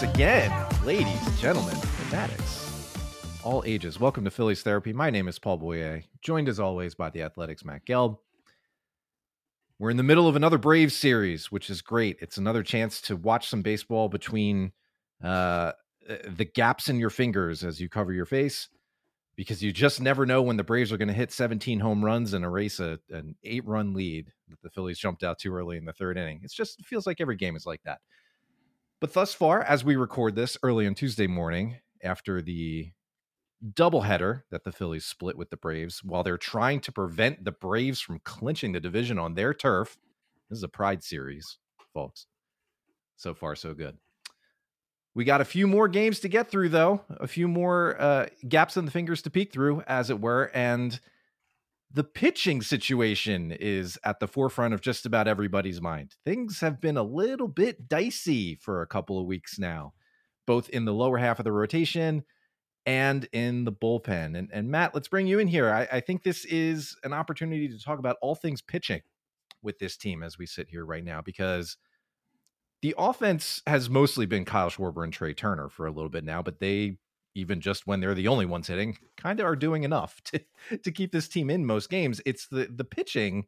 Once again, ladies, and gentlemen, fanatics, all ages. Welcome to Phillies Therapy. My name is Paul Boye, joined as always by the Athletic's Matt Gelb. We're in the middle of another Braves series, which is great. It's another chance to watch some baseball between uh, the gaps in your fingers as you cover your face, because you just never know when the Braves are going to hit 17 home runs and erase a, an eight run lead that the Phillies jumped out too early in the third inning. It's just it feels like every game is like that. But thus far, as we record this early on Tuesday morning, after the doubleheader that the Phillies split with the Braves, while they're trying to prevent the Braves from clinching the division on their turf, this is a pride series, folks. So far, so good. We got a few more games to get through, though, a few more uh, gaps in the fingers to peek through, as it were. And the pitching situation is at the forefront of just about everybody's mind. Things have been a little bit dicey for a couple of weeks now, both in the lower half of the rotation and in the bullpen. And, and Matt, let's bring you in here. I, I think this is an opportunity to talk about all things pitching with this team as we sit here right now, because the offense has mostly been Kyle Schwarber and Trey Turner for a little bit now, but they even just when they're the only ones hitting, kind of are doing enough to to keep this team in most games. It's the the pitching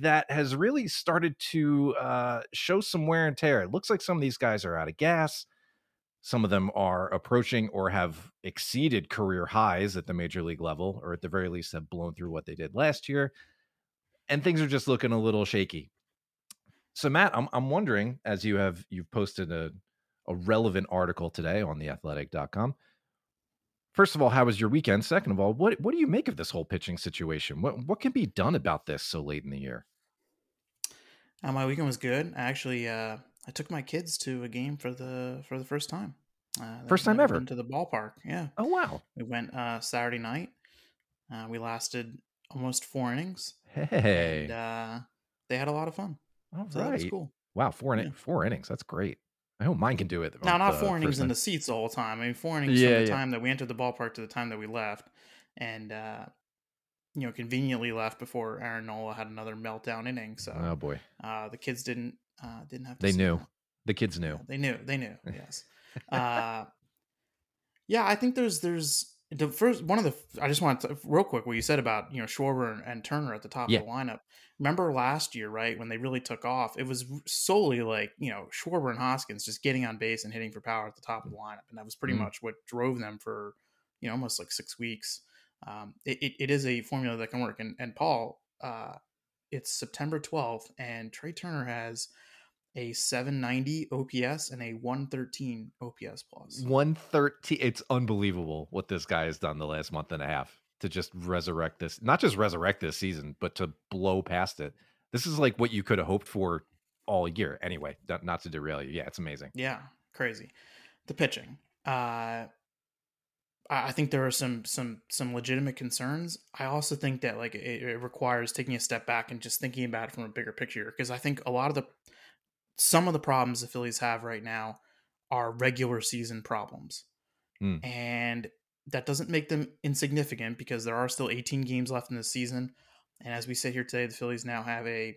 that has really started to uh, show some wear and tear. It looks like some of these guys are out of gas. Some of them are approaching or have exceeded career highs at the major league level, or at the very least have blown through what they did last year. And things are just looking a little shaky. So, Matt, I'm I'm wondering, as you have you've posted a a relevant article today on theathletic.com first of all, how was your weekend? Second of all, what what do you make of this whole pitching situation? What what can be done about this so late in the year? Uh, my weekend was good. I actually uh, I took my kids to a game for the for the first time. Uh, first time ever to the ballpark. Yeah. Oh wow. We went uh, Saturday night. Uh, we lasted almost four innings. Hey. And, uh, they had a lot of fun. All so right. cool. Wow, four in- yeah. four innings. That's great. I hope mine can do it. Now, not four innings in the seats the whole time. I mean, four innings yeah, from the yeah. time that we entered the ballpark to the time that we left, and uh, you know, conveniently left before Aaron Nola had another meltdown inning. So, oh boy, uh, the kids didn't uh, didn't have. they knew. That. The kids knew. Yeah, they knew. They knew. Yes. uh, yeah, I think there's there's the first one of the. I just want to real quick what you said about you know Schwarber and, and Turner at the top yeah. of the lineup remember last year, right, when they really took off, it was solely like, you know, Schwarber and Hoskins just getting on base and hitting for power at the top of the lineup. And that was pretty mm much what drove them for, you know, almost like six weeks. Um, it, it, it is a formula that can work. And, and Paul, uh, it's September 12th, and Trey Turner has a 790 OPS and a 113 OPS plus. 113. It's unbelievable what this guy has done the last month and a half to just resurrect this, not just resurrect this season, but to blow past it. This is like what you could have hoped for all year. Anyway, not, not to derail you. Yeah, it's amazing. Yeah, crazy. The pitching. Uh, I think there are some some some legitimate concerns. I also think that like it, it requires taking a step back and just thinking about it from a bigger picture because I think a lot of the some of the problems the Phillies have right now are regular season problems. Mm. And that doesn't make them insignificant because there are still 18 games left in the season. And as we sit here today, the Phillies now have a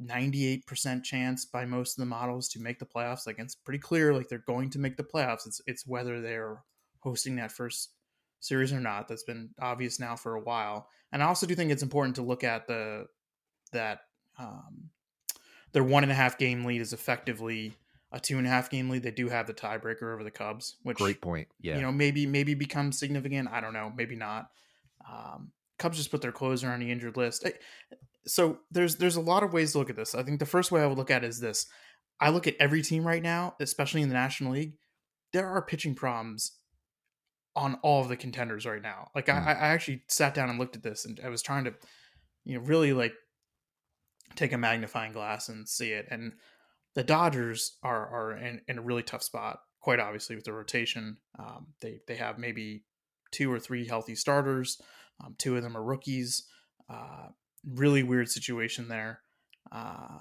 98% chance by most of the models to make the playoffs. Like it's pretty clear, like they're going to make the playoffs. It's it's whether they're hosting that first series or not. That's been obvious now for a while. And I also do think it's important to look at the that um, their one and a half game lead is effectively a two and a half game lead, they do have the tiebreaker over the Cubs, which great point. Yeah, you know maybe maybe becomes significant. I don't know, maybe not. Um, Cubs just put their closer on the injured list. So there's there's a lot of ways to look at this. I think the first way I would look at is this: I look at every team right now, especially in the National League. There are pitching problems on all of the contenders right now. Like mm. I, I actually sat down and looked at this, and I was trying to, you know, really like take a magnifying glass and see it. And the Dodgers are are in, in a really tough spot. Quite obviously, with the rotation, um, they they have maybe two or three healthy starters. Um, two of them are rookies. Uh, really weird situation there. Uh,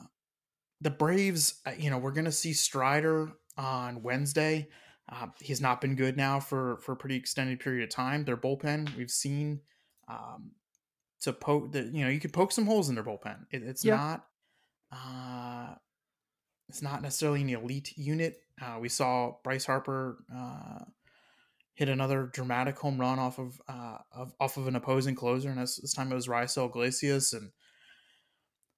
the Braves, uh, you know, we're gonna see Strider on Wednesday. Uh, he's not been good now for for a pretty extended period of time. Their bullpen, we've seen um, to poke the you know you could poke some holes in their bullpen. It, it's yeah. not uh, it's not necessarily an elite unit. Uh, we saw Bryce Harper uh, hit another dramatic home run off of, uh, of off of an opposing closer, and this, this time it was Raisel Iglesias. And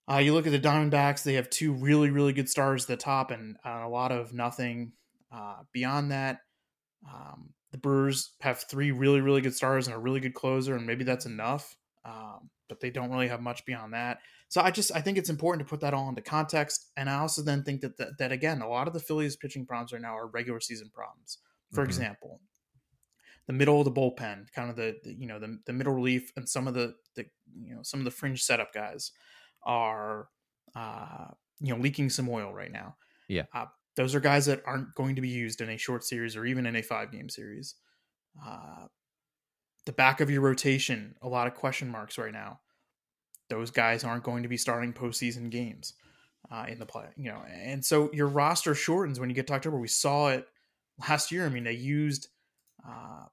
uh, you look at the Diamondbacks; they have two really, really good stars at the top, and uh, a lot of nothing uh, beyond that. Um, the Brewers have three really, really good stars and a really good closer, and maybe that's enough. Um, but they don't really have much beyond that. So I just I think it's important to put that all into context, and I also then think that that, that again a lot of the Phillies pitching problems right now are regular season problems. For mm-hmm. example, the middle of the bullpen, kind of the, the, you know the, the middle relief, and some of the the you know some of the fringe setup guys are uh, you know leaking some oil right now. Yeah, uh, those are guys that aren't going to be used in a short series or even in a five game series. Uh, the back of your rotation, a lot of question marks right now. Those guys aren't going to be starting postseason games uh, in the play, you know, and so your roster shortens when you get to October. We saw it last year. I mean, they used uh,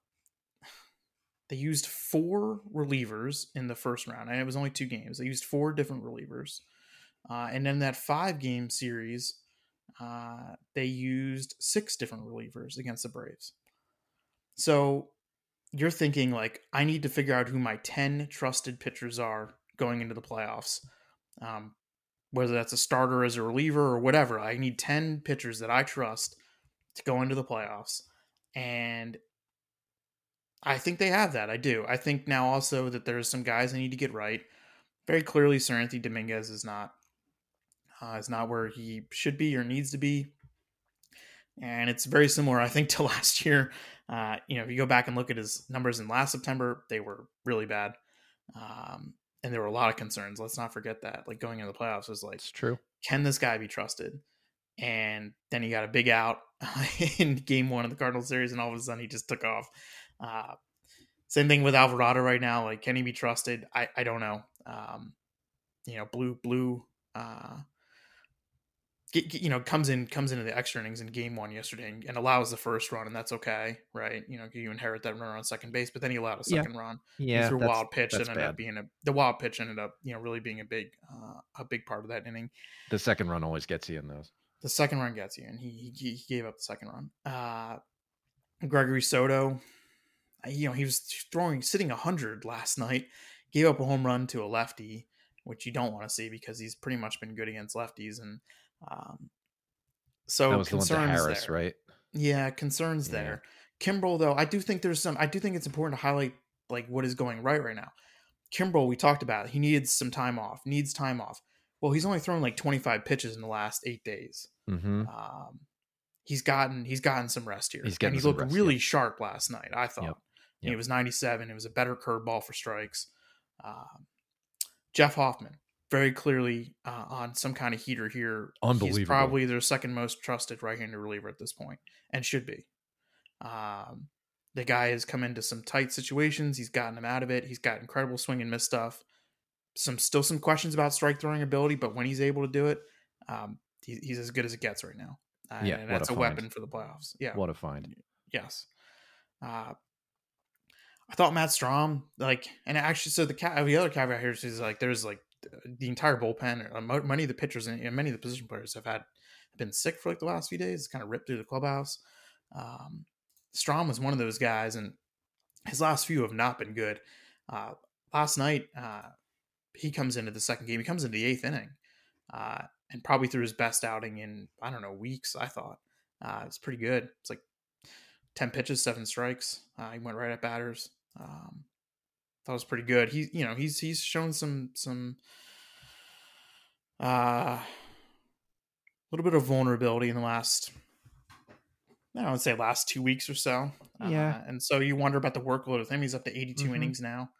they used four relievers in the first round, and it was only two games. They used four different relievers, uh, and then that five game series, uh, they used six different relievers against the Braves. So you're thinking like, I need to figure out who my ten trusted pitchers are going into the playoffs. Um, whether that's a starter as a reliever or whatever, I need ten pitchers that I trust to go into the playoffs, and I think they have that. I do. I think now also that there's some guys I need to get right. Very clearly, Seranthony Dominguez is not uh, is not where he should be or needs to be. And it's very similar, I think, to last year. Uh, you know, if you go back and look at his numbers in last September, they were really bad. Um, and there were a lot of concerns. Let's not forget that. Like going into the playoffs was like, it's true. Can this guy be trusted? And then he got a big out in game one of the Cardinal series, and all of a sudden he just took off. Uh, same thing with Alvarado right now. Like, can he be trusted? I, I don't know. Um, you know, blue, blue, uh, get, get, you know comes in comes into the extra innings in game one yesterday and, and, allows the first run and that's okay right? You know you inherit that runner on second base but then he allowed a second yeah. run yeah through wild pitch and ended bad. up being a the wild pitch ended up you know really being a big uh, a big part of that inning. The second run always gets you in those. The second run gets you and he he, he gave up the second run. Uh gregory soto you know he was throwing sitting 100 last night gave up a home run to a lefty which you don't want to see because he's pretty much been good against lefties and um, so that was concerns the Harris, there. right? Yeah, concerns yeah. there. Kimbrel, though, I do think there's some. I do think it's important to highlight like what is going right right now. Kimbrel, we talked about. He needs some time off. Needs time off. Well, he's only thrown like 25 pitches in the last eight days. Mm-hmm. Um, he's gotten he's gotten some rest here. And he looked rest, really yeah. sharp last night. I thought. Yep. Yep. He was 97. It was a better curveball for strikes. Um, Jeff Hoffman, very clearly uh, on some kind of heater here. Unbelievable. He's probably their second most trusted right-handed reliever at this point, and should be. Um, the guy has come into some tight situations. He's gotten them out of it. He's got incredible swing and miss stuff. Some still some questions about strike throwing ability, but when he's able to do it, um, he, he's as good as it gets right now. Uh, yeah, and that's a, a weapon for the playoffs. Yeah, what a find. Yes. Uh, I thought Matt Strahm like, and actually, so the cat, the other caveat here is like, there's like the entire bullpen, uh, many of the pitchers and many of the position players have had been sick for like the last few days. It's kind of ripped through the clubhouse. Um, Strahm was one of those guys, and his last few have not been good. Uh, last night, uh, he comes into the second game. He comes into the eighth inning, uh, and probably threw his best outing in I don't know weeks. I thought uh, it's pretty good. It's like ten pitches, seven strikes. Uh, he went right at batters. Um, that was pretty good. He, you know, he's he's shown some some uh, a little bit of vulnerability in the last, I would say last two weeks or so. Yeah, uh, and so you wonder about the workload with him. He's up to 82 mm-hmm. innings now,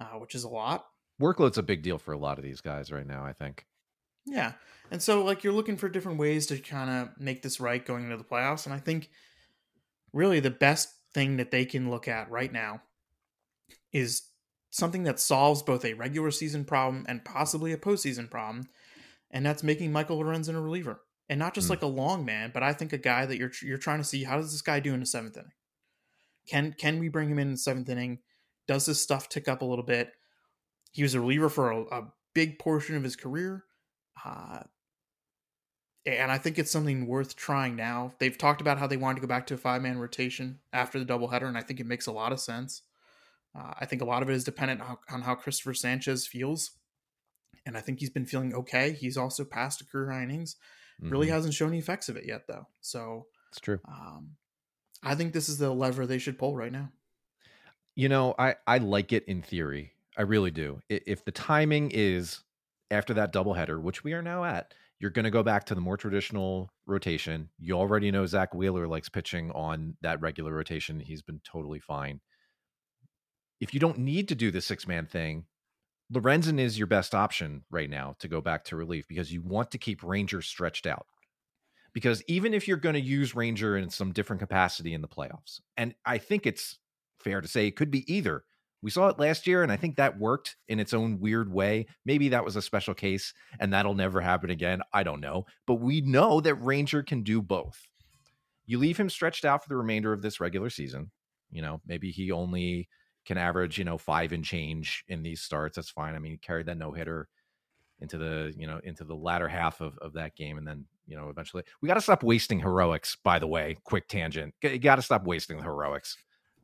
uh, which is a lot. Workload's a big deal for a lot of these guys right now. I think. Yeah, and so like you're looking for different ways to kind of make this right going into the playoffs, and I think really the best thing that they can look at right now is something that solves both a regular season problem and possibly a postseason problem, and that's making Michael Lorenzen a reliever, and not just mm. like a long man, but I think a guy that you're you're trying to see how does this guy do in the seventh inning? Can can we bring him in the seventh inning? Does this stuff tick up a little bit? He was a reliever for a, a big portion of his career. Uh, and I think it's something worth trying now. They've talked about how they wanted to go back to a five man rotation after the doubleheader, and I think it makes a lot of sense. Uh, I think a lot of it is dependent on how Cristopher Sanchez feels, and I think he's been feeling okay. He's also passed a career innings. Mm-hmm. Really hasn't shown the effects of it yet, though. So it's true. Um, I think this is the lever they should pull right now. You know, I I like it in theory. I really do. If the timing is after that doubleheader, which we are now at, you're going to go back to the more traditional rotation. You already know Zack Wheeler likes pitching on that regular rotation. He's been totally fine. If you don't need to do the six man thing, Lorenzen is your best option right now to go back to relief because you want to keep Ranger stretched out. Because even if you're going to use Ranger in some different capacity in the playoffs, and I think it's fair to say it could be either we saw it last year, and I think that worked in its own weird way. Maybe that was a special case, and that'll never happen again. I don't know. But we know that Ranger can do both. You leave him stretched out for the remainder of this regular season. You know, maybe he only can average, you know, five and change in these starts. That's fine. I mean, he carried that no hitter into the, you know, into the latter half of, of that game. And then, you know, eventually we got to stop wasting heroics, by the way. Quick tangent. You got to stop wasting the heroics.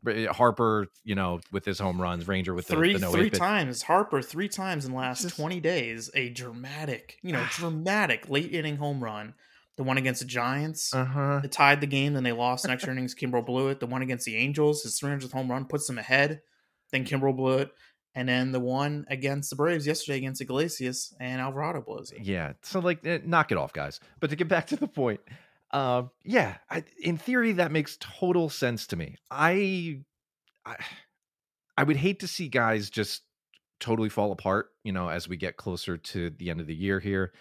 Eh, Harper, you know, with his home runs, Ranger with three the, no three times. Harper three times in the last just, twenty days. A dramatic, you know, dramatic late inning home run. The one against the Giants, uh-huh. it tied the game. Then they lost. Next innings, Kimbrel blew it. The one against the Angels, his 300th home run puts them ahead. Then Kimbrel blew it, and then the one against the Braves yesterday against Iglesias and Alvarado blows it. Yeah, so like, eh, knock it off, guys. But to get back to the point, uh, yeah, I, in theory, that makes total sense to me. I, I, I would hate to see guys just totally fall apart. You know, as we get closer to the end of the year here,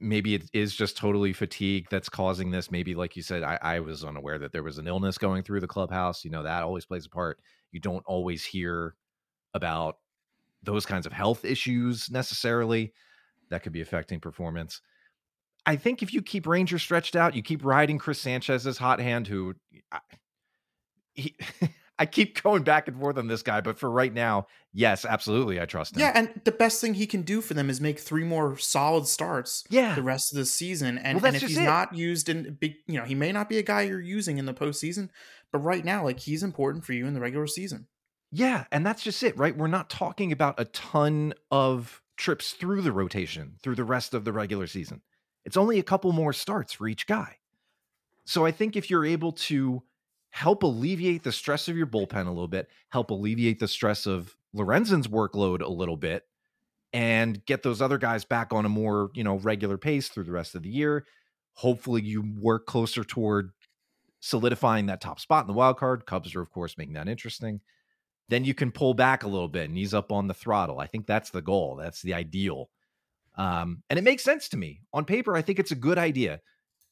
maybe it is just totally fatigue that's causing this. Maybe, like you said, I, I was unaware that there was an illness going through the clubhouse. You know, that always plays a part. You don't always hear about those kinds of health issues necessarily that could be affecting performance. I think if you keep Ranger stretched out, you keep riding Chris Sanchez's hot hand, who I, he, I keep going back and forth on this guy, but for right now, yes, absolutely, I trust him. Yeah, and the best thing he can do for them is make three more solid starts. Yeah. the rest of the season, and, well, and if he's it. not used in big, you know, he may not be a guy you're using in the postseason, but right now, like he's important for you in the regular season. Yeah, and that's just it, right? We're not talking about a ton of trips through the rotation through the rest of the regular season. It's only a couple more starts for each guy. So I think if you're able to help alleviate the stress of your bullpen a little bit, help alleviate the stress of Lorenzen's workload a little bit, and get those other guys back on a more, you know, regular pace through the rest of the year. Hopefully you work closer toward solidifying that top spot in the wild card. Cubs are, of course, making that interesting. Then you can pull back a little bit and ease up on the throttle. I think that's the goal. That's the ideal. Um, and it makes sense to me. On paper, I think it's a good idea.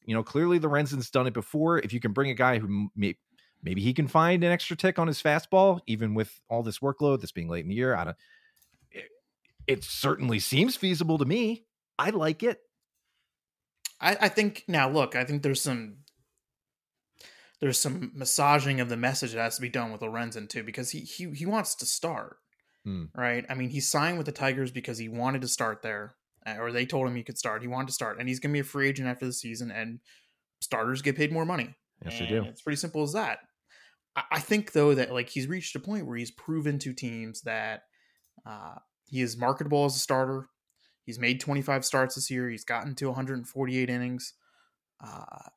You know, clearly Lorenzen's done it before. If you can bring a guy who may, maybe he can find an extra tick on his fastball, even with all this workload that's being late in the year, I don't. It, it certainly seems feasible to me. I like it. I, I think now look, I think there's some there's some massaging of the message that has to be done with Lorenzen too, because he he he wants to start. Hmm. Right? I mean, he signed with the Tigers because he wanted to start there or they told him he could start. He wanted to start, and he's going to be a free agent after the season. And starters get paid more money. Yes, and they do. It's pretty simple as that. I, I, think though that like he's reached a point where he's proven to teams that uh, he is marketable as a starter. He's made 25 starts this year. He's gotten to 148 innings. Uh,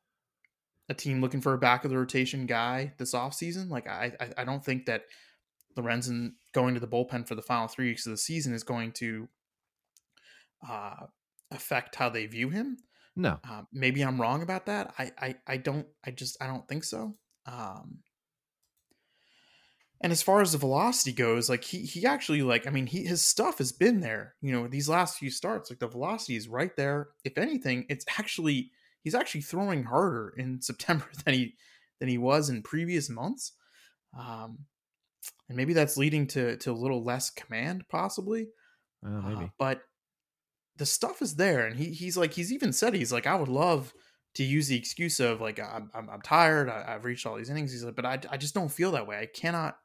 a team looking for a back of the rotation guy this offseason. Like I, I, I don't think that Lorenzen going to the bullpen for the final three weeks of the season is going to uh, affect how they view him. No, uh, maybe I'm wrong about that. I, I, I don't. I just I don't think so. Um, and as far as the velocity goes, like he he actually like I mean he his stuff has been there. You know these last few starts, like the velocity is right there. If anything, it's actually he's actually throwing harder in September than he than he was in previous months. Um, and maybe that's leading to to a little less command, possibly. Uh, maybe. Uh, but the stuff is there, and he he's like he's even said he's like I would love to use the excuse of like I'm I'm, I'm tired, I, have reached all these innings. He's like, but I I just don't feel that way. I cannot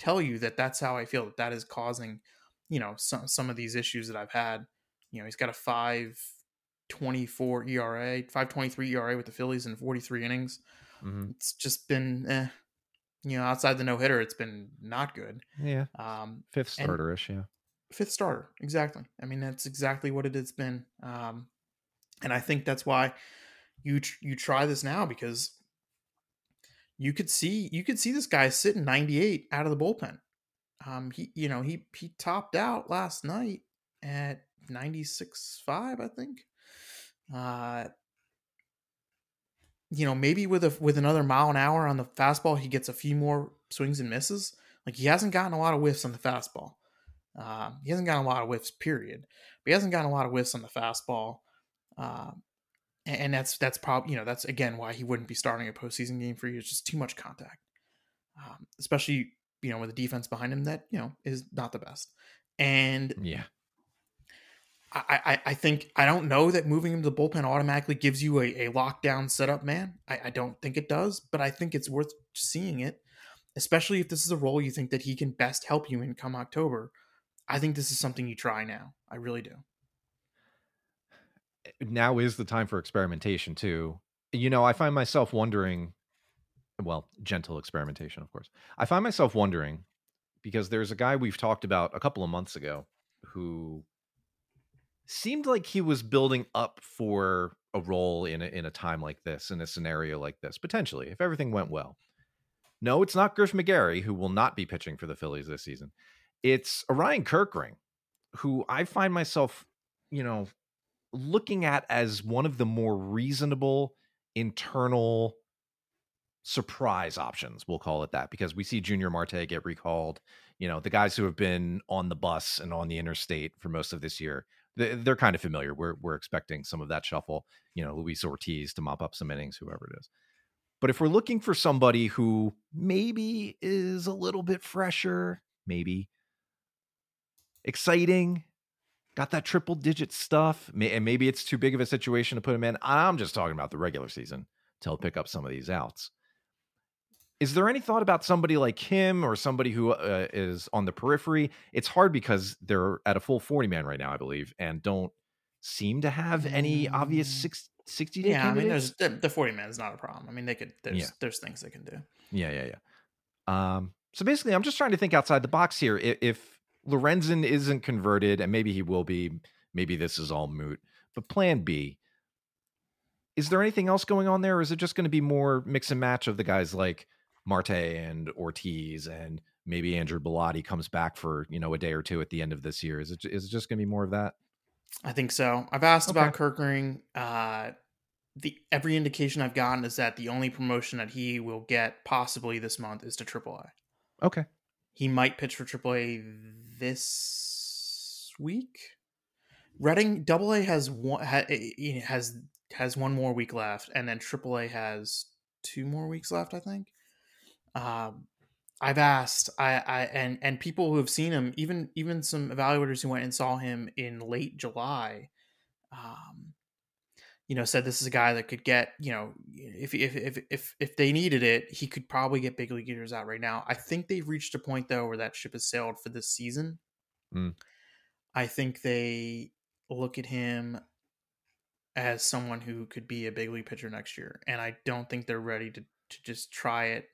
tell you that that's how I feel. That that is causing, you know, some some of these issues that I've had. You know, he's got a five 524 ERA, 523 ERA with the Phillies in 43 innings. Mhm. It's just been, eh, you know, outside the no hitter, it's been not good. Yeah, Um, fifth and- starterish. Yeah. Fifth starter, exactly. I mean, that's exactly what it has been. Um, and I think that's why you tr- you try this now because you could see you could see this guy sitting 98 out of the bullpen. Um, he you know he he topped out last night at 96.5, I think. Uh, you know, maybe with a with another mile an hour on the fastball, he gets a few more swings and misses. Like he hasn't gotten a lot of whiffs on the fastball. Um, he hasn't gotten a lot of whiffs, period. But he hasn't gotten a lot of whiffs on the fastball. Um, and, and that's that's probably you know that's again why he wouldn't be starting a postseason game for you. It's just too much contact, um, especially you know with a defense behind him that you know is not the best. And Yeah. I, I, I think I don't know that moving him to the bullpen automatically gives you a, a lockdown setup man. I, I don't think it does, but I think it's worth seeing it, especially if this is a role you think that he can best help you in come October. I think this is something you try now. I really do. Eh, now is the time for experimentation too. You know, I find myself wondering, well, gentle experimentation, of course. I find myself wondering because there's a guy we've talked about a couple of months ago who seemed like he was building up for a role in a, in a time like this, in a scenario like this, potentially, if everything went well. No, it's not Griff McGarry, who will not be pitching for the Phillies this season. It's Orion Kerkering, who I find myself, you know, looking at as one of the more reasonable internal surprise options we'll call it that because we see Yunior Marte get recalled. You know the guys who have been on the bus and on the interstate for most of this year they- they're kind of familiar. We're, we're expecting some of that shuffle you know luis ortiz to mop up some innings whoever it is. But if we're looking for somebody who maybe is a little bit fresher maybe exciting got that triple digit stuff may, and maybe it's too big of a situation to put him in i'm just talking about the regular season to pick up some of these outs is there any thought about somebody like him or somebody who uh, is on the periphery it's hard because they're at a full 40 man right now i believe and don't seem to have any obvious Mm. 60 day Yeah, I mean, there's the, the forty man is not a problem. I mean, they could. There's Yeah. there's things they can do. Yeah, yeah, yeah. Um, so basically, I'm just trying to think outside the box here. If, if Lorenzen isn't converted, and maybe he will be, maybe this is all moot. But Plan B, is there anything else going on there, or is it just going to be more mix and match of the guys like Marte and Ortiz, and maybe Andrew Bellatti comes back for you know a day or two at the end of this year? Is it is it just going to be more of that? I think so. I've asked about Okay. Kerkering. Uh, the every indication I've gotten is that the only promotion that he will get possibly this month is to AAA. Okay, He might pitch for AAA this week. Reading Double A has one has has one more week left, and then AAA has two more weeks left. I think. Um, I've asked, I, I and and people who have seen him, even even some evaluators who went and saw him in late July, um, you know, said this is a guy that could get, you know, if if if if if they needed it, he could probably get big league eaters out right now. I think they've reached a point though where that ship has sailed for this season. Mm. I think they look at him as someone who could be a big league pitcher next year, and I don't think they're ready to to just try it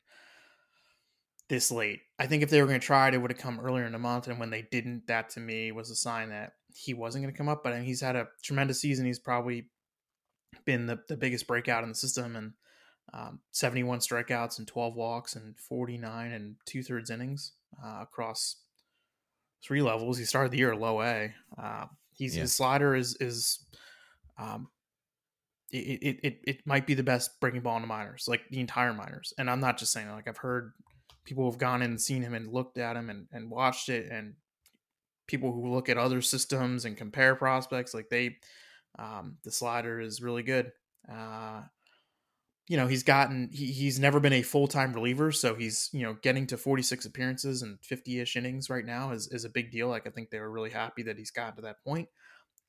this late. I think if they were going to try it, it would have come earlier in the month. And when they didn't, that to me was a sign that he wasn't going to come up. But I mean, he's had a tremendous season. He's probably been the, the biggest breakout in the system and um, 71 strikeouts and 12 walks and 49 and two thirds innings uh, across three levels. He started the year low A. Uh, he's Yeah. his slider is is um, it, it it it might be the best breaking ball in the minors, like the entire minors. And I'm not just saying that. Like I've heard people have gone in and seen him and looked at him and, and watched it, and people who look at other systems and compare prospects, like they, um, the slider is really good. Uh, you know, he's gotten he, he's never been a full time reliever, so he's you know getting to 46 appearances and 50 ish innings right now is is a big deal. Like I think they were really happy that he's gotten to that point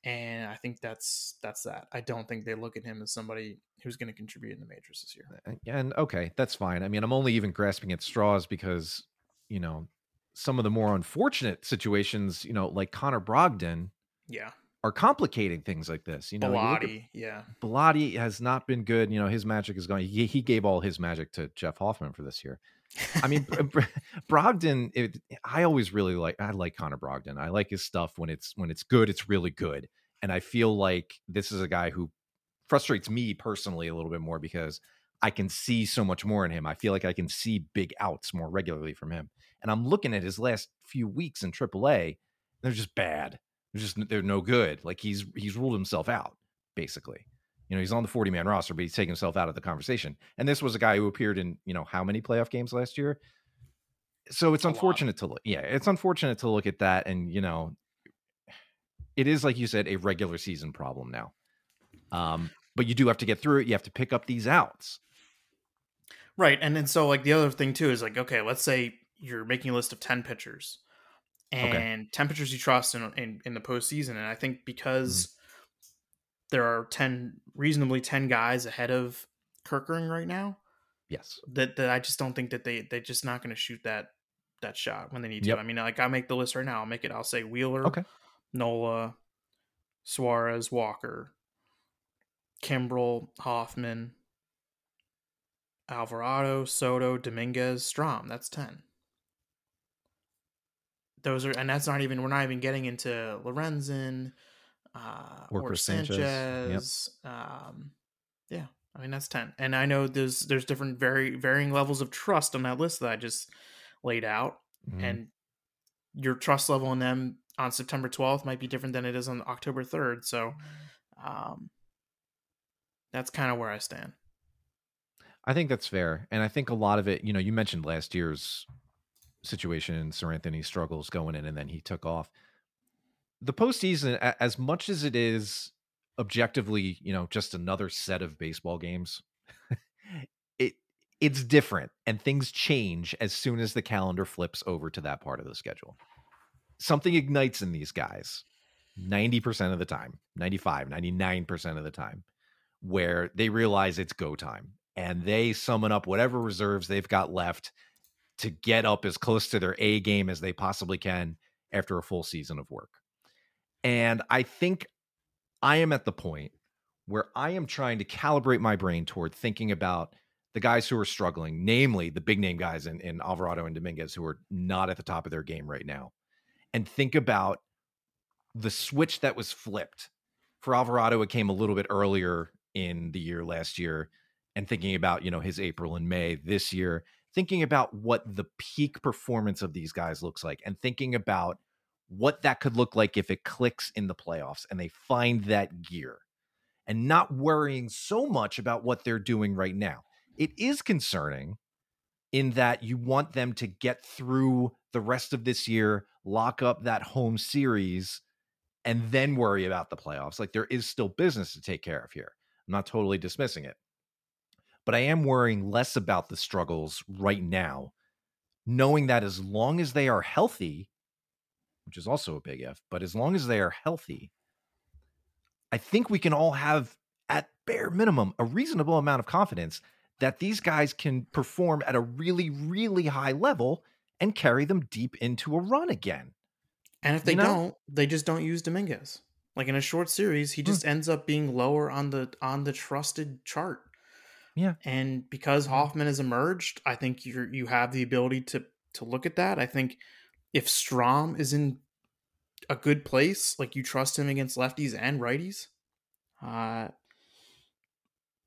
and I think that's that's that. I don't think they look at him as somebody who's going to contribute in the majors this year. And okay, that's fine. I mean, I'm only even grasping at straws because you know some of the more unfortunate situations, you know, like Connor Brogdon, Yeah, are complicating things like this. You know, you at- yeah. Bellatti has not been good. You know, his magic is going. He, he gave all his magic to Jeff Hoffman for this year. I mean, Br- Brogdon. It, I always really like. I like Connor Brogdon. I like his stuff when it's when it's good. It's really good. And I feel like this is a guy who frustrates me personally a little bit more because I can see so much more in him. I feel like I can see big outs more regularly from him. And I'm looking at his last few weeks in AAA. They're just bad. They're just they're no good. Like he's he's ruled himself out basically. You know, he's on the 40 man roster, but he's taking himself out of the conversation. And this was a guy who appeared in, you know, how many playoff games last year? So it's A lot. unfortunate to look. Yeah, it's unfortunate to look at that. And, you know, it is, like you said, a regular season problem now. Um, but you do have to get through it. You have to pick up these outs. Right. And then so like the other thing too is like, okay, let's say you're making a list of 10 pitchers. And 10 pitchers you trust in, in, in the postseason. And I think because Mm-hmm. there are 10, reasonably 10 guys ahead of Kerkering right now, Yes. that, that I just don't think that they, they're just not going to shoot that, that shot when they need to. I mean, like I make the list right now. I'll make it. I'll say Wheeler, Okay. Nola, Suarez, Walker, Kimbrel, Hoffman, Alvarado, Soto, Dominguez, Strahm. That's ten. Those are, and that's not even. We're not even getting into Lorenzen, uh, or Sanchez, Sanchez. yep. Um, yeah, I mean that's ten. And I know there's there's different very varying levels of trust on that list that I just laid out, Mhm. and your trust level in them on September 12th might be different than it is on October 3rd. So, um, that's kind of where I stand. I think that's fair. And I think a lot of it, you know, you mentioned last year's situation Seranthony's struggles going in and then he took off. The postseason, as much as it is objectively, you know, just another set of baseball games, it it's different and things change as soon as the calendar flips over to that part of the schedule. Something ignites in these guys 90% of the time, 95, 99% of the time, where they realize it's go time and they summon up whatever reserves they've got left to get up as close to their A game as they possibly can after a full season of work. And I think I am at the point where I am trying to calibrate my brain toward thinking about the guys who are struggling, namely the big name guys in, in Alvarado and Dominguez who are not at the top of their game right now, and think about the switch that was flipped. For Alvarado, it came a little bit earlier in the year last year, and thinking about, you know, his April and May this year, thinking about what the peak performance of these guys looks like, and thinking about what that could look like if it clicks in the playoffs and they find that gear and not worrying so much about what they're doing right now. It is concerning in that you want them to get through the rest of this year, lock up that home series, and then worry about the playoffs. Like there is still business to take care of here. I'm not totally dismissing it. But I am worrying less about the struggles right now, knowing that as long as they are healthy, which is also a big if, but as long as they are healthy, I think we can all have, at bare minimum, a reasonable amount of confidence that these guys can perform at a really, really high level and carry them deep into a run again. And if they You know? don't, they just don't use Dominguez. Like in a short series, he hmm. just ends up being lower on the on the trusted chart. Yeah. And because. Hoffman has emerged, I think you you have the ability to to look at that. I think if Strahm is in a good place, like you trust him against lefties and righties, uh,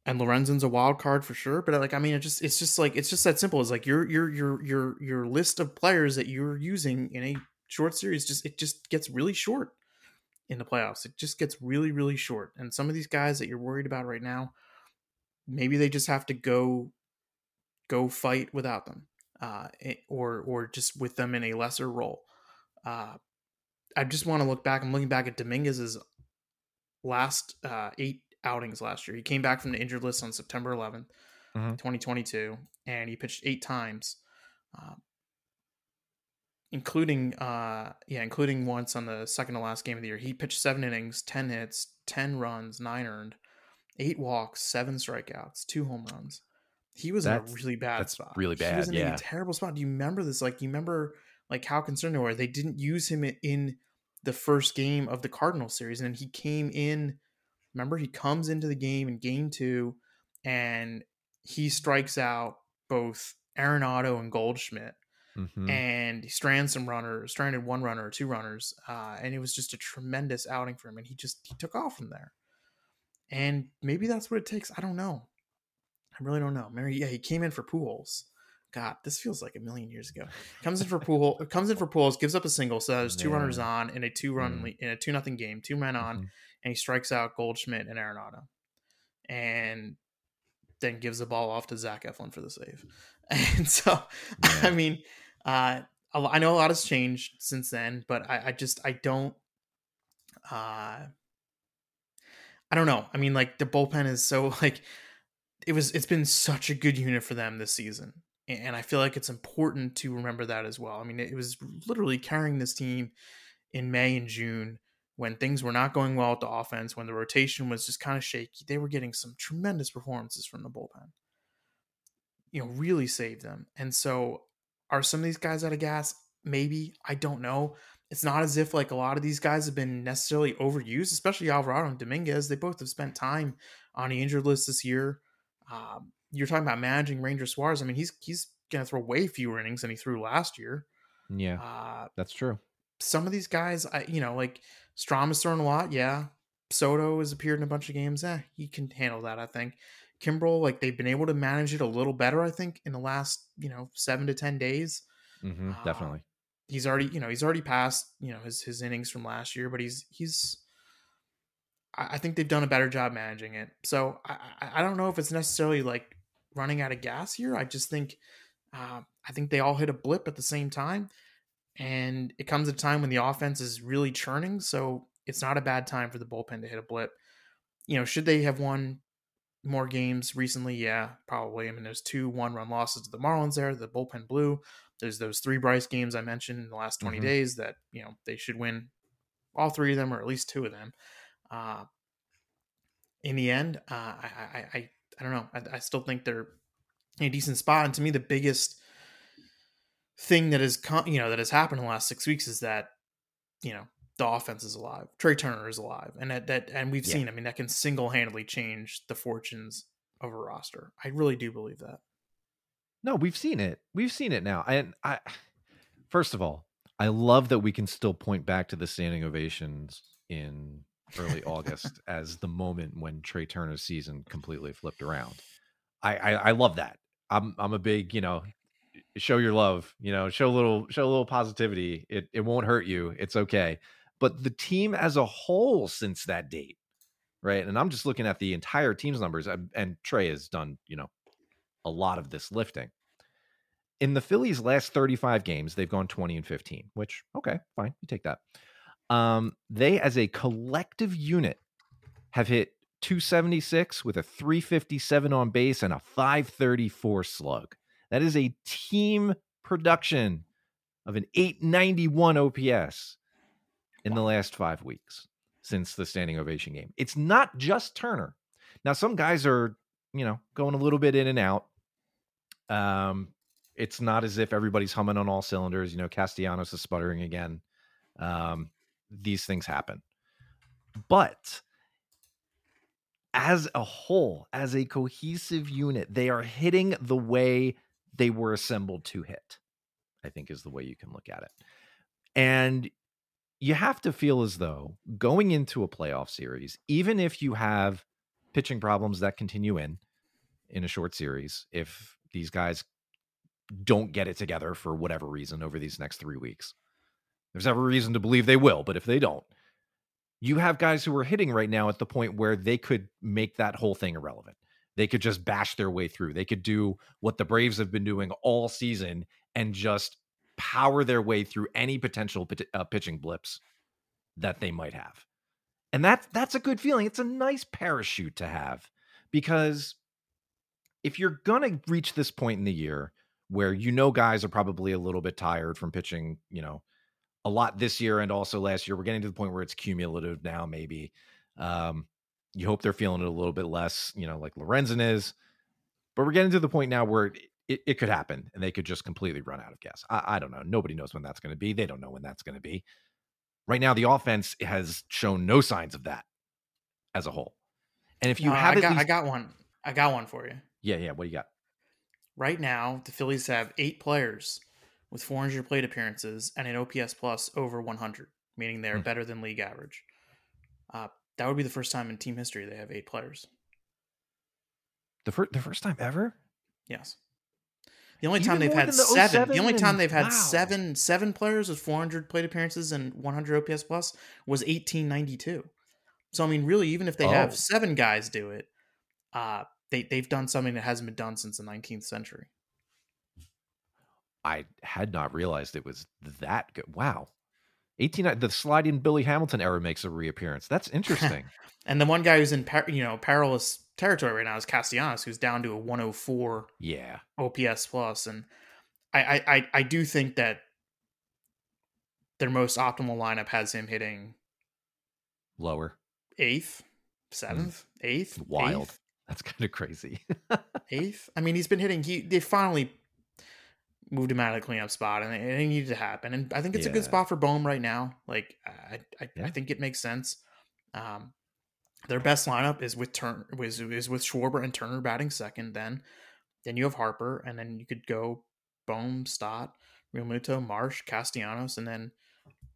and Lorenzen's a wild card for sure. But like, I mean, it just it's just like it's just that simple. It's like your your your your your list of players that you're using in a short series just it just gets really short in the playoffs. It just gets really really short. And some of these guys that you're worried about right now, maybe they just have to go go fight without them, uh, eh, or or just with them in a lesser role. Uh, I just want to look back. I'm looking back at Dominguez's last uh, eight outings last year. He came back from the injured list on September 11th, Mhm. 2022, and he pitched eight times, uh, including uh, yeah, including once on the second to last game of the year. He pitched seven innings, ten hits, ten runs, nine earned, eight walks, seven strikeouts, two home runs. He was That's- in a really bad spot. really He was bad, in yeah. a terrible spot. Do you remember this? Like, you remember like how concerned they were? They didn't use him in the first game of the Cardinal series, and he came in. Remember, he comes into the game in game two, and he strikes out both Arenado and Goldschmidt, Mhm. and he stranded some runners, stranded one runner or two runners, uh, and it was just a tremendous outing for him. And he just he took off from there. And maybe that's what it takes. I don't know. I really don't know. Mary, yeah, he came in for Pujols. God, this feels like a million years ago. Comes in for Pool, comes in for Pujols, gives up a single, so there's two runners on in a two run Mm. in a two nothing game, two men on, Mhm. and he strikes out Goldschmidt and Arenado, and then gives the ball off to Zach Eflin for the save. And so, I mean, uh, I know a lot has changed since then, but I, I just I don't. Uh, I don't know. I mean, like the bullpen is so like it was. It's been such a good unit for them this season, and I feel like it's important to remember that as well. I mean, it was literally carrying this team in May and June when things were not going well at the offense, when the rotation was just kind of shaky. They were getting some tremendous performances from the bullpen. You know, really saved them. And so, are some of these guys out of gas? Maybe I don't know. It's not as if like a lot of these guys have been necessarily overused, especially Alvarado and Dominguez. They both have spent time on the injured list this year. Um, you're talking about managing Ranger Suarez. I mean, he's he's gonna throw way fewer innings than he threw last year. Yeah, Uh, that's true. some of these guys, I you know, like Strahm has thrown a lot. Yeah, Soto has appeared in a bunch of games. Eh, he can handle that. I think. Kimbrel, like they've been able to manage it a little better. I think in the last you know seven to ten days. hmm Uh, definitely. He's already you know he's already passed you know his his innings from last year, but he's he's. I think they've done a better job managing it. So I, I I don't know if it's necessarily like running out of gas here. I just think uh, I think they all hit a blip at the same time, and it comes at a time when the offense is really churning. So it's not a bad time for the bullpen to hit a blip. You know, should they have won more games recently? Yeah, probably. I mean, there's two one-run losses to the Marlins there. The bullpen blew. There's those three Bryce games I mentioned in the last 20 Mhm. days that you know they should win all three of them or at least two of them. Uh, in the end, uh, I, I, I, I don't know. I, I still think they're in a decent spot. And to me, the biggest thing that has come, you know, that has happened in the last six weeks is that, you know, the offense is alive. Trey Turner is alive, and that, that and we've Yeah. seen. I mean, that can single handedly change the fortunes of a roster. I really do believe that. No, we've seen it. We've seen it now. And I first of all, I love that we can still point back to the standing ovations in early August as the moment when Trey Turner's season completely flipped around. I, I I love that. I'm I'm a big, you know, show your love, you know, show a little show a little positivity. It it won't hurt you. It's okay. But the team as a whole since that date, right? And I'm just looking at the entire team's numbers and, Trey has done, you know, a lot of this lifting. In the Phillies' last 35 games, they've gone 20 and 15, which, okay, fine. You take that. Um, they, as a collective unit, have hit 276 with a 357 on base and a 534 slug. That is a team production of an 891 OPS in the last five weeks since the standing ovation game. It's not just Turner. Now, some guys are, you know, going a little bit in and out. Um, it's not as if everybody's humming on all cylinders. You know, Castellanos is sputtering again. Um, these things happen. But as a whole, as a cohesive unit, they are hitting the way they were assembled to hit, I think is the way you can look at it. And you have to feel as though going into a playoff series, even if you have pitching problems that continue in in a short series, if these guys don't get it together for whatever reason over these next three weeks, there's every reason to believe they will, but if they don't, you have guys who are hitting right now at the point where they could make that whole thing irrelevant. They could just bash their way through. They could do what the Braves have been doing all season and just power their way through any potential uh, pitching blips that they might have. And that's that's a good feeling. It's a nice parachute to have because if you're going to reach this point in the year where you know guys are probably a little bit tired from pitching, you know, a lot this year and also last year, we're getting to the point where it's cumulative now maybe. Um you hope they're feeling it a little bit less, you know, like Lorenzen is. But we're getting to the point now where it, it, could happen and they could just completely run out of gas. I, I don't know. Nobody knows when that's going to be. They don't know when that's going to be. Right now, the offense has shown no signs of that as a whole. And if you Uh, have I got, I got one. I got one for you. yeah, yeah, what do you got? Right now, the Phillies have eight players with 400 plate appearances and an OPS plus over 100, meaning they're Hmm. better than league average. Uh, that would be the first time in team history they have eight players. The first, the first time ever? Yes. The only time Even they've had the seven. The 07 only time and- they've had wow. seven seven players with 400 plate appearances and 100 OPS plus was 1892. So I mean, really, even if they Oh. have seven guys do it, uh, they they've done something that hasn't been done since the 19th century. I had not realized it was that good. Wow. 18, the sliding Billy Hamilton era makes a reappearance. That's interesting. And the one guy who's in par- you know perilous territory right now is Castellanos, who's down to a 104 yeah. OPS plus, and I I I, do think that their most optimal lineup has him hitting Lower. eighth, seventh, eighth, Hmm. Wild. eighth, That's kind of crazy. eighth. I mean, he's been hitting. He they finally moved him out of the cleanup spot, and it, it needed to happen. And I think it's a good spot for Bohm right now. Like I I, Yeah. I think it makes sense. Um, their best lineup is with Turn is, is with Schwarber and Turner batting second. Then then you have Harper, and then you could go Bohm, Stott, Realmuto, Marsh, Castellanos, and then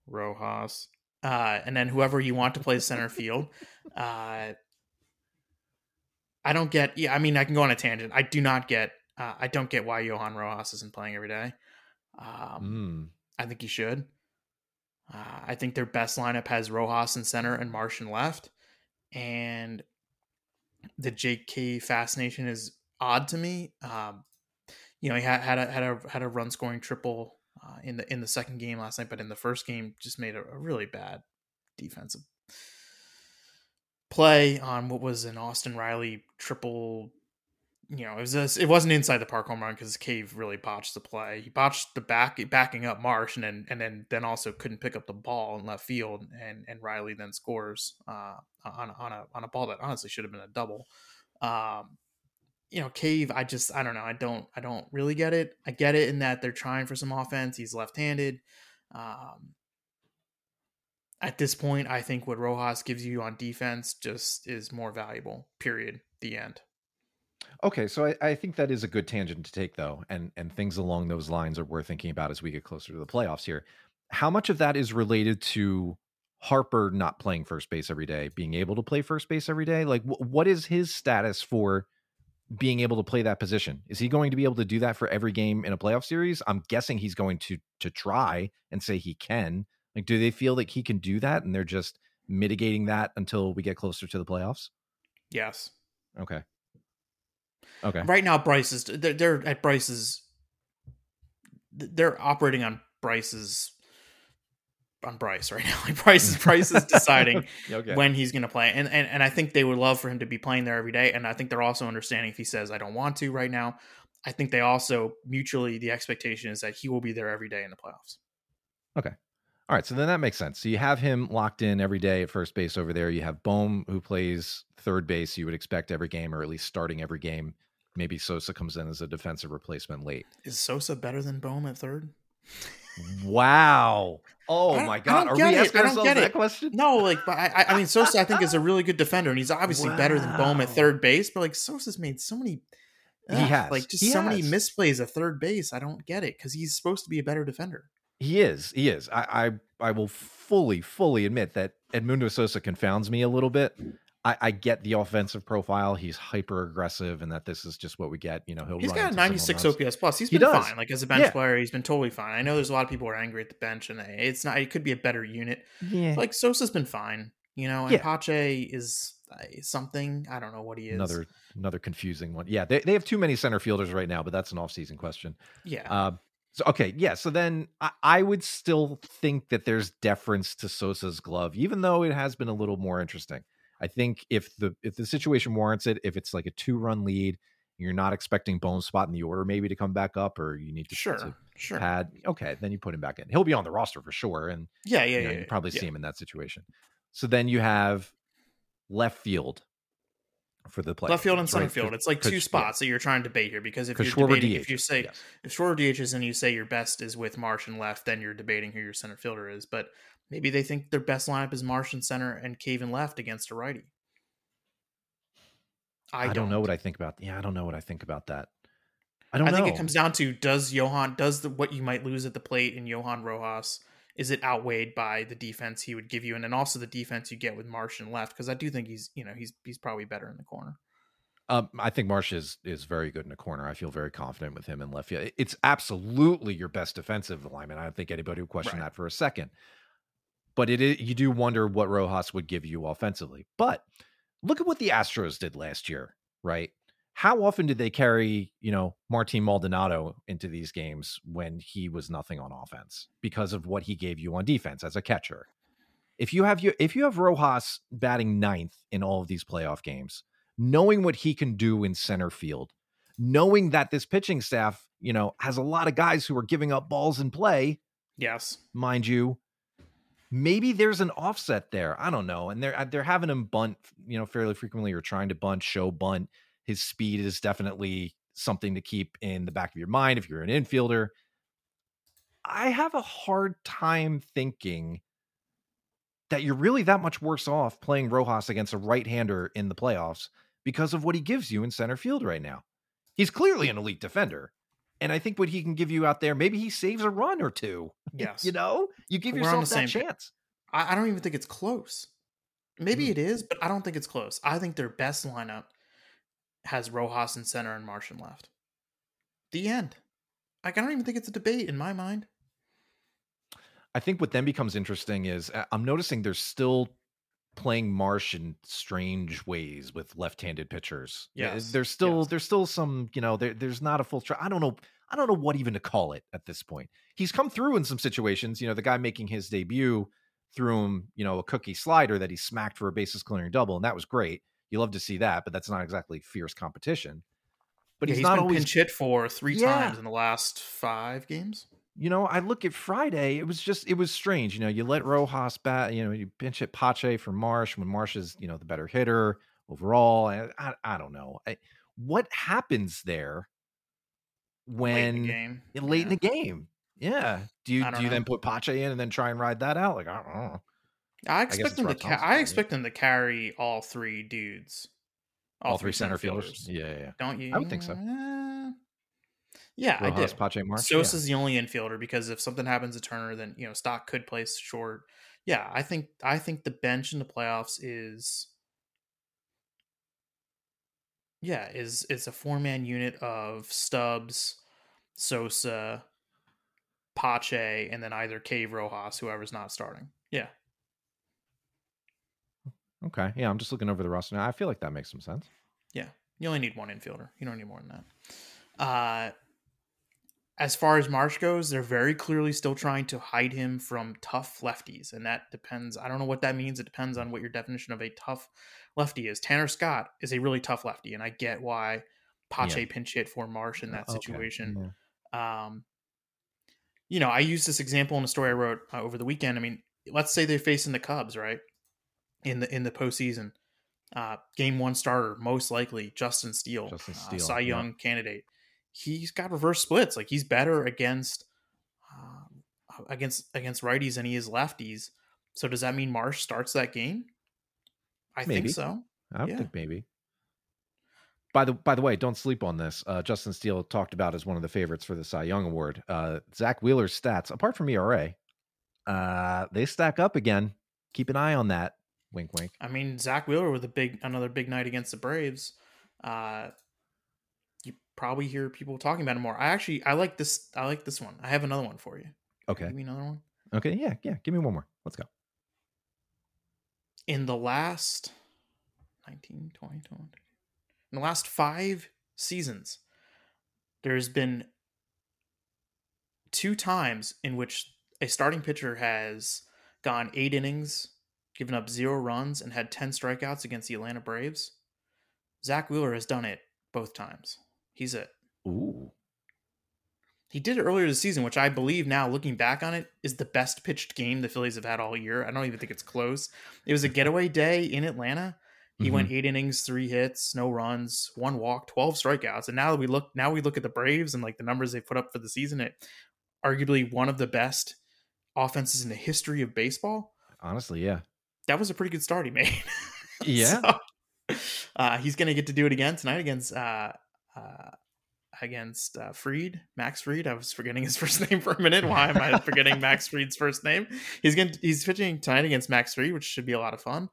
Rojas. Uh, and then whoever you want to play center field. Uh, I don't get. Yeah, I mean, I can go on a tangent. I do not get. Uh, I don't get why Johan Rojas isn't playing every day. Um, Mm. I think he should. Uh, I think their best lineup has Rojas in center and Marsh in left, and the J.K. fascination is odd to me. Um, you know, he had had a had a had a run scoring triple uh, in the in the second game last night, but in the first game, just made a, a really bad defensive play on what was an Austin Riley triple. You know, it was a, it wasn't inside the park home run because Cave really botched the play. He botched the back backing up Marsh, and then and then then also couldn't pick up the ball in left field, and and Riley then scores uh, on on a on a ball that honestly should have been a double. Um, you know, Cave, I just I don't know. I don't I don't really get it. I get it in that they're trying for some offense. He's left-handed. Um, at this point, I think what Rojas gives you on defense just is more valuable. Period. The end. Okay, so I, I think that is a good tangent to take, though, and and things along those lines are worth thinking about as we get closer to the playoffs here. How much of that is related to Harper not playing first base every day, being able to play first base every day? Like, wh- what is his status for being able to play that position? Is he going to be able to do that for every game in a playoff series? I'm guessing he's going to to try and say he can. Like, do they feel like he can do that, and they're just mitigating that until we get closer to the playoffs? Yes. Okay. Okay. Right now, Bryce is they're, they're at Bryce's. They're operating on Bryce's. On Bryce right now, like Bryce is Bryce is deciding okay. when he's going to play, and, and and I think they would love for him to be playing there every day, and I think they're also understanding if he says I don't want to right now. I think they also mutually the expectation is that he will be there every day in the playoffs. Okay. All right, so then that makes sense. So you have him locked in every day at first base over there. You have Bohm who plays third base. You would expect every game, or at least starting every game. Maybe Sosa comes in as a defensive replacement late. Is Sosa better than Bohm at third? Wow! Oh my God! Are we it. asking I don't ourselves get that it. question? No, like, but I, I- mean, Sosa, I think is a really good defender, and he's obviously better than Bohm at third base. But like, Sosa's made so many, He has. like just He so many misplays at third base. I don't get it because he's supposed to be a better defender. He is. He is. I, I I will fully, fully admit that Edmundo Sosa confounds me a little bit. I, I get the offensive profile. He's hyper aggressive, and that this is just what we get. You know, he'll He's got a into some home 96. OPS plus. He's He been fine. Like as a bench Yeah. player, he's been totally fine. I know there's a lot of people who are angry at the bench, and it's not. It could be a better unit. Yeah. Like Sosa's been fine, you know. And Yeah. Pache is uh, something. I don't know what he is. another another confusing one. Yeah, they, they have too many center fielders right now, but that's an off-season question. Yeah. Uh, so okay, yeah. So then I, I would still think that there's deference to Sosa's glove, even though it has been a little more interesting. I think if the if the situation warrants it, if it's like a two-run lead, you're not expecting Bohm's Spot in the order maybe to come back up, or you need to, sure. to Sure. pad. Okay, then you put him back in. He'll be on the roster for sure, and yeah. Yeah. you, know, yeah. you probably yeah. see him in that situation. So then you have left field for the play. Left field and center field. It's like two yeah. spots that you're trying to debate here because if you're Schwarber debating, if you say yes. if Schwarber DHs and you say your best is with Marsh and left, then you're debating who your center fielder is. But Maybe they think their best lineup is Marsh in center and Cave in left against a righty. I, don't. know what I think about. Yeah, I don't know what I think about that. I don't I know. think it comes down to does Johan does the what you might lose at the plate in Johan Rojas is it outweighed by the defense he would give you and then also the defense you get with Marsh and left because I do think he's you know he's he's probably better in the corner. Um, I think Marsh is is very good in the corner. I feel very confident with him in left field. It's absolutely your best defensive alignment. I don't think anybody would question Right. that for a second. But it is, you do wonder what Rojas would give you offensively. But look at what the Astros did last year, right? How often did they carry, you know, Martin Maldonado into these games when he was nothing on offense because of what he gave you on defense as a catcher? If you have your if you have Rojas batting ninth in all of these playoff games, knowing what he can do in center field, knowing that this pitching staff, you know, has a lot of guys who are giving up balls in play, Yes. mind you. Maybe there's an offset there. I don't know. And they're uh, they're having him bunt, you know, fairly frequently or trying to bunt, show bunt. His speed is definitely something to keep in the back of your mind if you're an infielder. I have a hard time thinking that you're really that much worse off playing Rojas against a right-hander in the playoffs because of what he gives you in center field right now. He's clearly an elite defender. And I think what he can give you out there, maybe he saves a run or two. Yes. You know, you give We're yourself the that same chance. I, I don't even think it's close. Maybe Hmm. it is, but I don't think it's close. I think their best lineup has Rojas in center and Marsh in left. The end. Like I don't even think it's a debate in my mind. I think what then becomes interesting is uh, I'm noticing there's still playing Marsh in strange ways with left-handed pitchers. Eh, yeah, there's still yes. there's still some you know there, there's not a full. Try- I don't know. I don't know what even to call it at this point. He's come through in some situations. You know, the guy making his debut threw him you know a cookie slider that he smacked for a bases clearing double, and that was great. You love to see that, but that's not exactly fierce competition. But Yeah, he's, he's not been always pinch hit for three Yeah. times in the last five games. You know, I look at Friday. It was just, it was strange. You know, you let Rojas bat, you know, you pinch hit Pache for Marsh when Marsh is, you know, the better hitter overall. I, I, I don't know. I, what happens there late in when the game. late in the game? Yeah. Do you do you then know. put Pache in and then try and ride that out? Like I don't know. I expect it's them to. Ca- I expect them to carry all three dudes. All, three center fielders. Yeah, yeah, yeah. Don't you? I would think so. Uh, yeah, I Rojas, do. Pache, Marsh. yeah. The only infielder because if something happens to Turner, then you know Stott could place short. Yeah, I think I think the bench in the playoffs is yeah is is a four man unit of Stubbs, Sosa, Pache, and then either Cave Rojas, whoever's not starting. Yeah, Okay. Yeah, I'm just looking over the roster now. I feel like that makes some sense. Yeah, you only need one infielder. You don't need more than that. Uh, as far as Marsh goes, they're very clearly still trying to hide him from tough lefties, and that depends. I don't know what that means. It depends on what your definition of a tough lefty is. Tanner Scott is a really tough lefty, and I get why Pache Yeah. pinch hit for Marsh in that Okay, situation. yeah. Um, you know, I used this example in a story I wrote uh, over the weekend. I mean, let's say they're facing the Cubs, right? In the in the postseason, uh, game one starter, most likely Justin Steele, Justin uh, Steele, Cy yeah. Young candidate. He's got reverse splits. Like he's better against uh, against against righties than he is lefties. So does that mean Marsh starts that game? I Maybe. think so. I Yeah. think maybe. By the by the way, don't sleep on this. Uh, Justin Steele talked about as one of the favorites for the Cy Young Award. Uh, Zack Wheeler's stats, apart from ERA, uh, they stack up again. Keep an eye on that. Wink, wink. I mean, Zack Wheeler with a big another big night against the Braves. Uh, probably hear people talking about it more. I actually I like this. I like this one. I have another one for you. Okay. Give me another one. Okay. Yeah. Yeah. Give me one more. Let's go. In the last 19, 20, 21, in the last five seasons, there's been two times in which a starting pitcher has gone eight innings, given up zero runs, and had 10 strikeouts against the Atlanta Braves. Zack Wheeler has done it both times. He's it. Ooh. He did it earlier this season, which I believe now, looking back on it, is the best pitched game the Phillies have had all year. I don't even think it's close. It was a getaway day in Atlanta. He went eight innings, three hits, no runs, one walk, twelve strikeouts. And now that we look, now we look at the Braves and like the numbers they put up for the season. It arguably one of the best offenses in the history of baseball. Honestly, yeah. That was a pretty good start he made. Yeah. So, uh, he's going to get to do it again tonight against uh, uh, against uh, Fried, Max Fried. I was forgetting his first name for a minute. Why am I forgetting Max Fried's first name? He's going he's pitching tonight against Max Fried, which should be a lot of fun.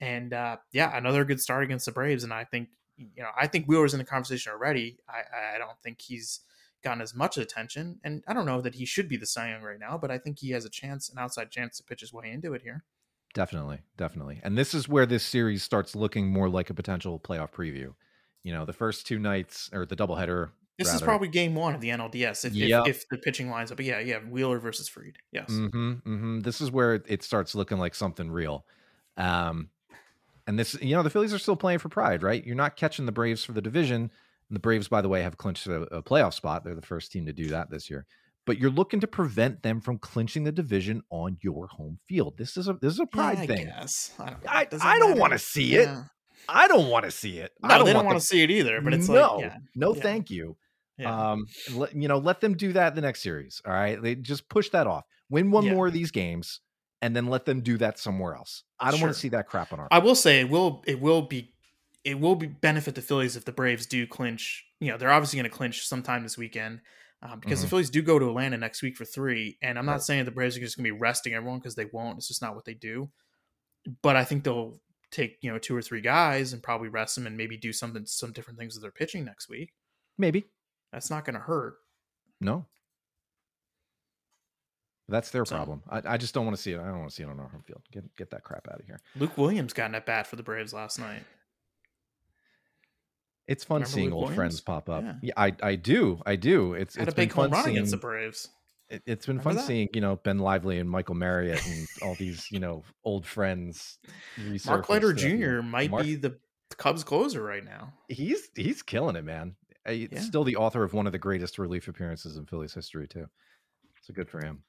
And uh, yeah, another good start against the Braves. And I think you know I think Wheeler's in the conversation already. I I don't think he's gotten as much attention, and I don't know that he should be the Cy Young right now, but I think he has a chance, an outside chance to pitch his way into it here. Definitely, definitely. And this is where this series starts looking more like a potential playoff preview. You know, the first two nights or the doubleheader. This rather. is probably game one of the NLDS if, Yep. if, if the pitching lines up. But yeah, yeah, Wheeler versus Fried. Yes. Mm-hmm, mm-hmm. This is where it starts looking like something real. Um, and this, you know, the Phillies are still playing for pride, right? You're not catching the Braves for the division. And the Braves, by the way, have clinched a, a playoff spot. They're the first team to do that this year. But you're looking to prevent them from clinching the division on your home field. This is a this is a pride Yeah, I thing. guess. I don't, I, I don't want to see it. Yeah. I don't want to see it. No, I don't want want to see it either. But it's no, like, yeah, no, yeah. thank you. yeah. Um, let, you know, let them do that the next series. All right, they just push that off. Win one more of these games, and then let them do that somewhere else. I don't want to see that crap on our. I will say it will it will be it will be benefit the Phillies if the Braves do clinch. You know, they're obviously going to clinch sometime this weekend um, because the Mhm. Phillies do go to Atlanta next week for three. And I'm not Right. saying the Braves are just going to be resting everyone because they won't. It's just not what they do. But I think they'll take you know two or three guys and probably rest them and maybe do something some different things with their pitching next week. Maybe That's not going to hurt. no. That's their So- problem. I, I just don't want to see it. I don't want to see it on our home field. Get get that crap out of here. Luke Williams got in at bat for the Braves last night. It's fun Remember seeing Luke old Williams? friends pop up. Yeah. Yeah, I I do. I do. It's Had it's a big been fun home run seeing. against the Braves. It, it's been Remember fun that? seeing you know Ben Lively and Michael Marriott and all these you know old friends. Mark Leiter throughout the year. Jr. might Mark- be the Cubs closer right now. he's he's killing it, man. Uh, He's Yeah. still the author of one of the greatest relief appearances in Phillies history, too. So good for him.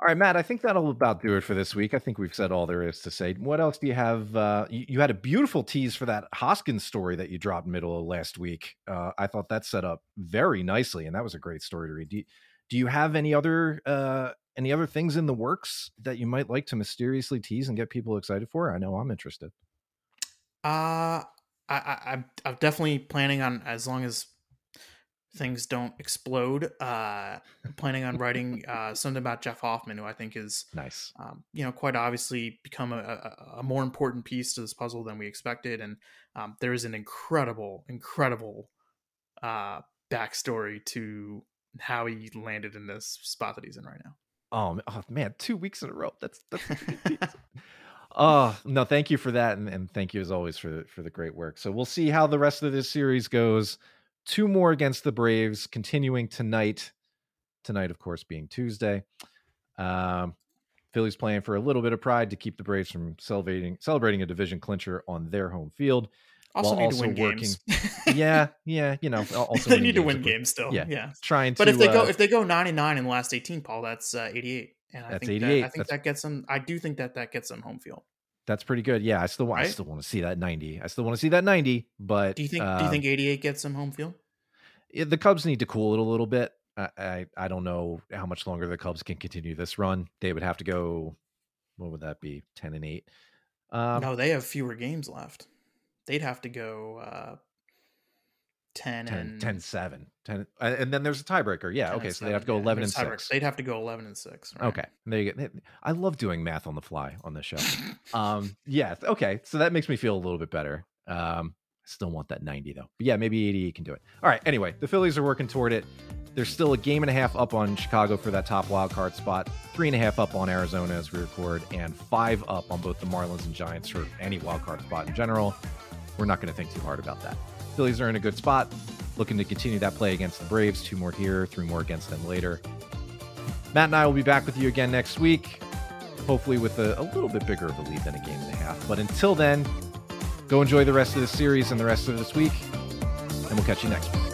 All right, Matt. I think that'll about do it for this week. I think we've said all there is to say. What else do you have? Uh, you, you had a beautiful tease for that Hoskins story that you dropped middle of last week. Uh, I thought that set up very nicely, and that was a great story to read. Do you, do you have any other uh, any other things in the works that you might like to mysteriously tease and get people excited for? I know I'm interested. Uh I, I I'm I'm definitely planning on as long as things don't explode. Uh, planning on writing uh something about Jeff Hoffman, who I think is Nice. um, you know quite obviously become a, a, a more important piece to this puzzle than we expected, and um, there is an incredible, incredible uh backstory to how he landed in this spot that he's in right now. Oh, oh man, two weeks in a row. That's that's. a good piece. oh no, thank you for that, and, and thank you as always for the, for the great work. So we'll see how the rest of this series goes. Two more against the Braves, continuing tonight. Tonight, of course, being Tuesday. Um, Phillies playing for a little bit of pride to keep the Braves from celebrating celebrating a division clincher on their home field. Also need to win working- games. Yeah, yeah, you know. al- Also, they need to win games still. Yeah. Yeah, Trying to, But if they go uh, if they go 99 in the last 18, Paul, that's uh, 88. And I That's think 88. That, I think That's- that gets them. I do think that that gets them home field. That's pretty good. Yeah, I still want. I still want to see that ninety. I still want to see that ninety. But Do you think? do uh, you think 88 gets them home field? it- the Cubs need to cool it a little bit? I, I I don't know how much longer the Cubs can continue this run. They would have to go. What would that be? Ten and eight. Um, no, they have fewer games left. They'd have to go uh, 10, 10, and 10 7 10 uh, and then there's a tiebreaker yeah okay so they have to go yeah, 11 and there's tiebreakers. 6 They'd have to go 11 and six. right? okay there you go i love doing math on the fly on this show um yeah okay so that makes me feel a little bit better um I still want that 90 though but yeah maybe 88 can do it all right anyway the phillies are working toward it there's still a game and a half up on chicago for that top wild card spot three and a half up on arizona as we record and five up on both the marlins and giants for any wild card spot in general we're not going to think too hard about that phillies are in a good spot looking to continue that play against the braves two more here three more against them later matt and i will be back with you again next week hopefully with a, a little bit bigger of a lead than a game and a half. But until then, go enjoy the rest of the series and the rest of this week, and we'll catch you next week.